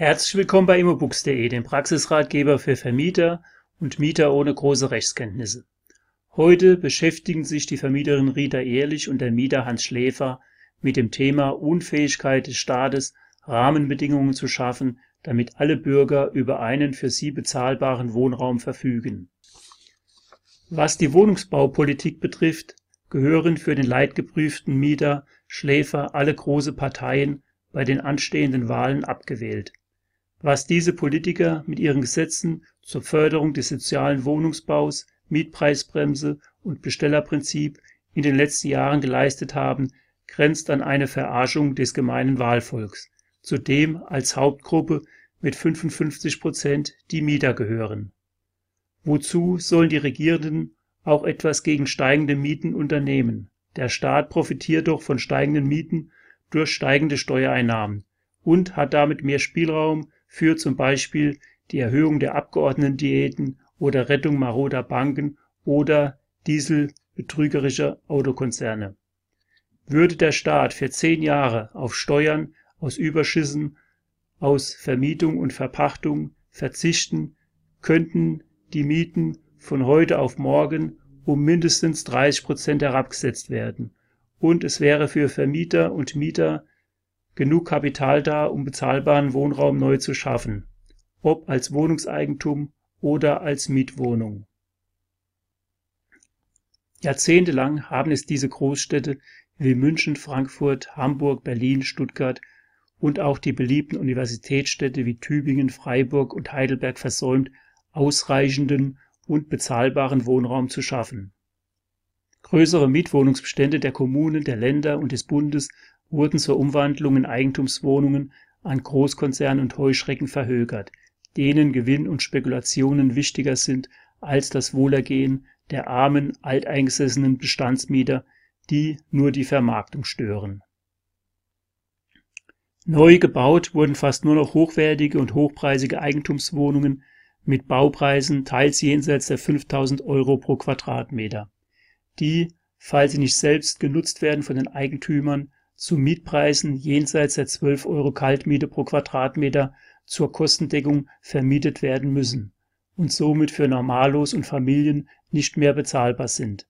Herzlich willkommen bei immobooks.de, dem Praxisratgeber für Vermieter und Mieter ohne große Rechtskenntnisse. Heute beschäftigen sich die Vermieterin Rita Ehrlich und der Mieter Hans Schläfer mit dem Thema Unfähigkeit des Staates, Rahmenbedingungen zu schaffen, damit alle Bürger über einen für sie bezahlbaren Wohnraum verfügen. Was die Wohnungsbaupolitik betrifft, gehören für den leidgeprüften Mieter Schläfer alle große Parteien bei den anstehenden Wahlen abgewählt. Was diese Politiker mit ihren Gesetzen zur Förderung des sozialen Wohnungsbaus, Mietpreisbremse und Bestellerprinzip in den letzten Jahren geleistet haben, grenzt an eine Verarschung des gemeinen Wahlvolks, zu dem als Hauptgruppe mit 55 Prozent die Mieter gehören. Wozu sollen die Regierenden auch etwas gegen steigende Mieten unternehmen? Der Staat profitiert doch von steigenden Mieten durch steigende Steuereinnahmen und hat damit mehr Spielraum für zum Beispiel die Erhöhung der Abgeordnetendiäten oder Rettung maroder Banken oder dieselbetrügerischer Autokonzerne. Würde der Staat für zehn Jahre auf Steuern aus Überschüssen aus Vermietung und Verpachtung verzichten, könnten die Mieten von heute auf morgen um mindestens 30 Prozent herabgesetzt werden und es wäre für Vermieter und Mieter genug Kapital da, um bezahlbaren Wohnraum neu zu schaffen, ob als Wohnungseigentum oder als Mietwohnung. Jahrzehntelang haben es diese Großstädte wie München, Frankfurt, Hamburg, Berlin, Stuttgart und auch die beliebten Universitätsstädte wie Tübingen, Freiburg und Heidelberg versäumt, ausreichenden und bezahlbaren Wohnraum zu schaffen. Größere Mietwohnungsbestände der Kommunen, der Länder und des Bundes wurden zur Umwandlung in Eigentumswohnungen an Großkonzerne und Heuschrecken verhökert, denen Gewinn und Spekulationen wichtiger sind als das Wohlergehen der armen, alteingesessenen Bestandsmieter, die nur die Vermarktung stören. Neu gebaut wurden fast nur noch hochwertige und hochpreisige Eigentumswohnungen mit Baupreisen teils jenseits der 5000 Euro pro Quadratmeter, die, falls sie nicht selbst genutzt werden von den Eigentümern, zu Mietpreisen jenseits der 12 Euro Kaltmiete pro Quadratmeter zur Kostendeckung vermietet werden müssen und somit für Normalos und Familien nicht mehr bezahlbar sind,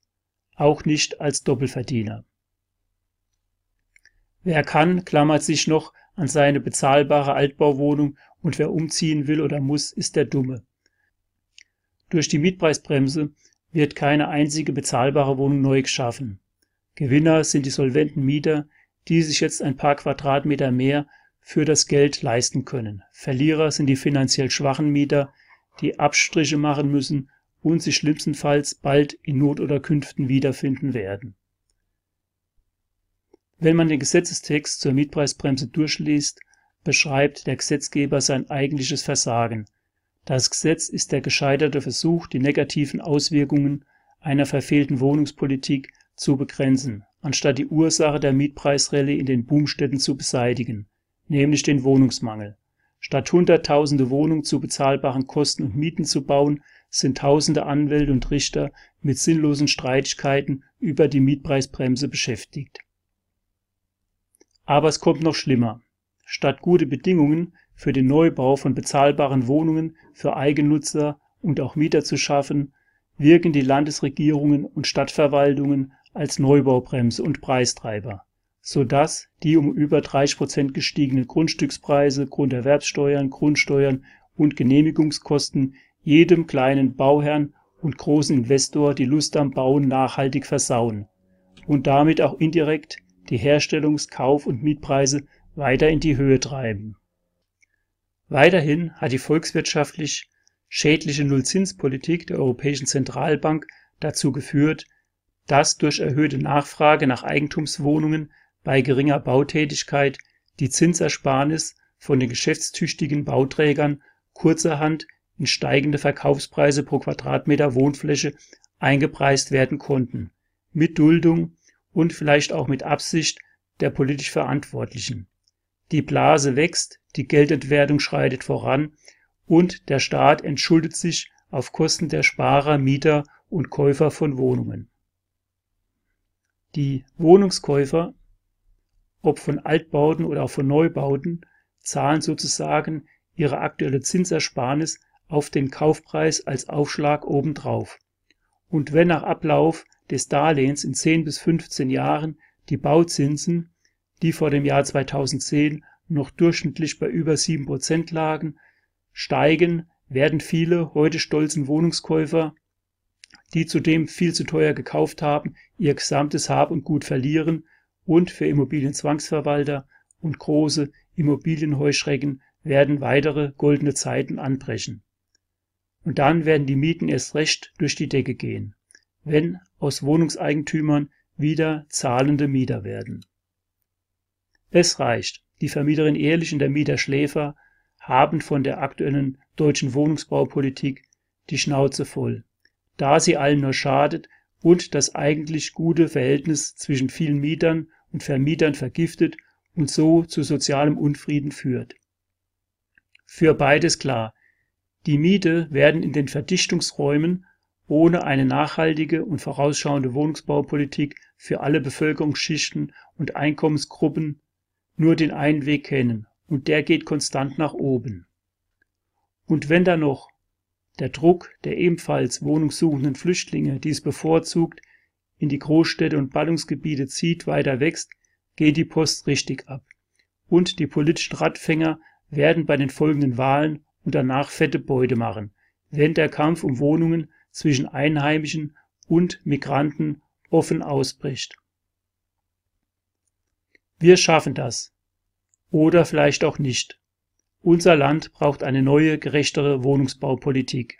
auch nicht als Doppelverdiener. Wer kann, klammert sich noch an seine bezahlbare Altbauwohnung und wer umziehen will oder muss, ist der Dumme. Durch die Mietpreisbremse wird keine einzige bezahlbare Wohnung neu geschaffen. Gewinner sind die solventen Mieter, die sich jetzt ein paar Quadratmeter mehr für das Geld leisten können. Verlierer sind die finanziell schwachen Mieter, die Abstriche machen müssen und sich schlimmstenfalls bald in Not oder Künften wiederfinden werden. Wenn man den Gesetzestext zur Mietpreisbremse durchliest, beschreibt der Gesetzgeber sein eigentliches Versagen. Das Gesetz ist der gescheiterte Versuch, die negativen Auswirkungen einer verfehlten Wohnungspolitik zu begrenzen anstatt die Ursache der Mietpreisrallye in den Boomstädten zu beseitigen, nämlich den Wohnungsmangel. Statt hunderttausende Wohnungen zu bezahlbaren Kosten und Mieten zu bauen, sind tausende Anwälte und Richter mit sinnlosen Streitigkeiten über die Mietpreisbremse beschäftigt. Aber es kommt noch schlimmer. Statt gute Bedingungen für den Neubau von bezahlbaren Wohnungen für Eigennutzer und auch Mieter zu schaffen, wirken die Landesregierungen und Stadtverwaltungen als Neubaubremse und Preistreiber, so dass die um über 30 Prozent gestiegenen Grundstückspreise, Grunderwerbssteuern, Grundsteuern und Genehmigungskosten jedem kleinen Bauherrn und großen Investor die Lust am Bauen nachhaltig versauen und damit auch indirekt die Herstellungs-, Kauf- und Mietpreise weiter in die Höhe treiben. Weiterhin hat die volkswirtschaftlich schädliche Nullzinspolitik der Europäischen Zentralbank dazu geführt, dass durch erhöhte Nachfrage nach Eigentumswohnungen bei geringer Bautätigkeit die Zinsersparnis von den geschäftstüchtigen Bauträgern kurzerhand in steigende Verkaufspreise pro Quadratmeter Wohnfläche eingepreist werden konnten, mit Duldung und vielleicht auch mit Absicht der politisch Verantwortlichen. Die Blase wächst, die Geldentwertung schreitet voran und der Staat entschuldet sich auf Kosten der Sparer, Mieter und Käufer von Wohnungen. Die Wohnungskäufer, ob von Altbauten oder auch von Neubauten, zahlen sozusagen ihre aktuelle Zinsersparnis auf den Kaufpreis als Aufschlag obendrauf. Und wenn nach Ablauf des Darlehens in 10 bis 15 Jahren die Bauzinsen, die vor dem Jahr 2010 noch durchschnittlich bei über 7% lagen, steigen, werden viele heute stolzen Wohnungskäufer, die zudem viel zu teuer gekauft haben, ihr gesamtes Hab und Gut verlieren und für Immobilienzwangsverwalter und große Immobilienheuschrecken werden weitere goldene Zeiten anbrechen. Und dann werden die Mieten erst recht durch die Decke gehen, wenn aus Wohnungseigentümern wieder zahlende Mieter werden. Es reicht. Die Vermieterin Ehrlich und der Mieter Schläfer haben von der aktuellen deutschen Wohnungsbaupolitik die Schnauze voll, da sie allen nur schadet und das eigentlich gute Verhältnis zwischen vielen Mietern und Vermietern vergiftet und so zu sozialem Unfrieden führt. Für beides klar, die Miete werden in den Verdichtungsräumen ohne eine nachhaltige und vorausschauende Wohnungsbaupolitik für alle Bevölkerungsschichten und Einkommensgruppen nur den einen Weg kennen, und der geht konstant nach oben. Und wenn da noch der Druck der ebenfalls wohnungssuchenden Flüchtlinge, die es bevorzugt, in die Großstädte und Ballungsgebiete zieht, weiter wächst, geht die Post richtig ab. Und die politischen Radfänger werden bei den folgenden Wahlen und danach fette Beute machen, wenn der Kampf um Wohnungen zwischen Einheimischen und Migranten offen ausbricht. Wir schaffen das. Oder vielleicht auch nicht. Unser Land braucht eine neue, gerechtere Wohnungsbaupolitik.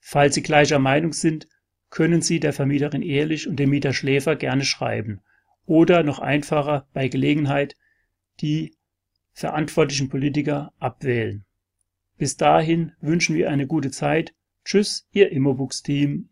Falls Sie gleicher Meinung sind, können Sie der Vermieterin Ehrlich und dem Mieter Schläfer gerne schreiben oder noch einfacher bei Gelegenheit die verantwortlichen Politiker abwählen. Bis dahin wünschen wir eine gute Zeit. Tschüss, Ihr Immobooks-Team.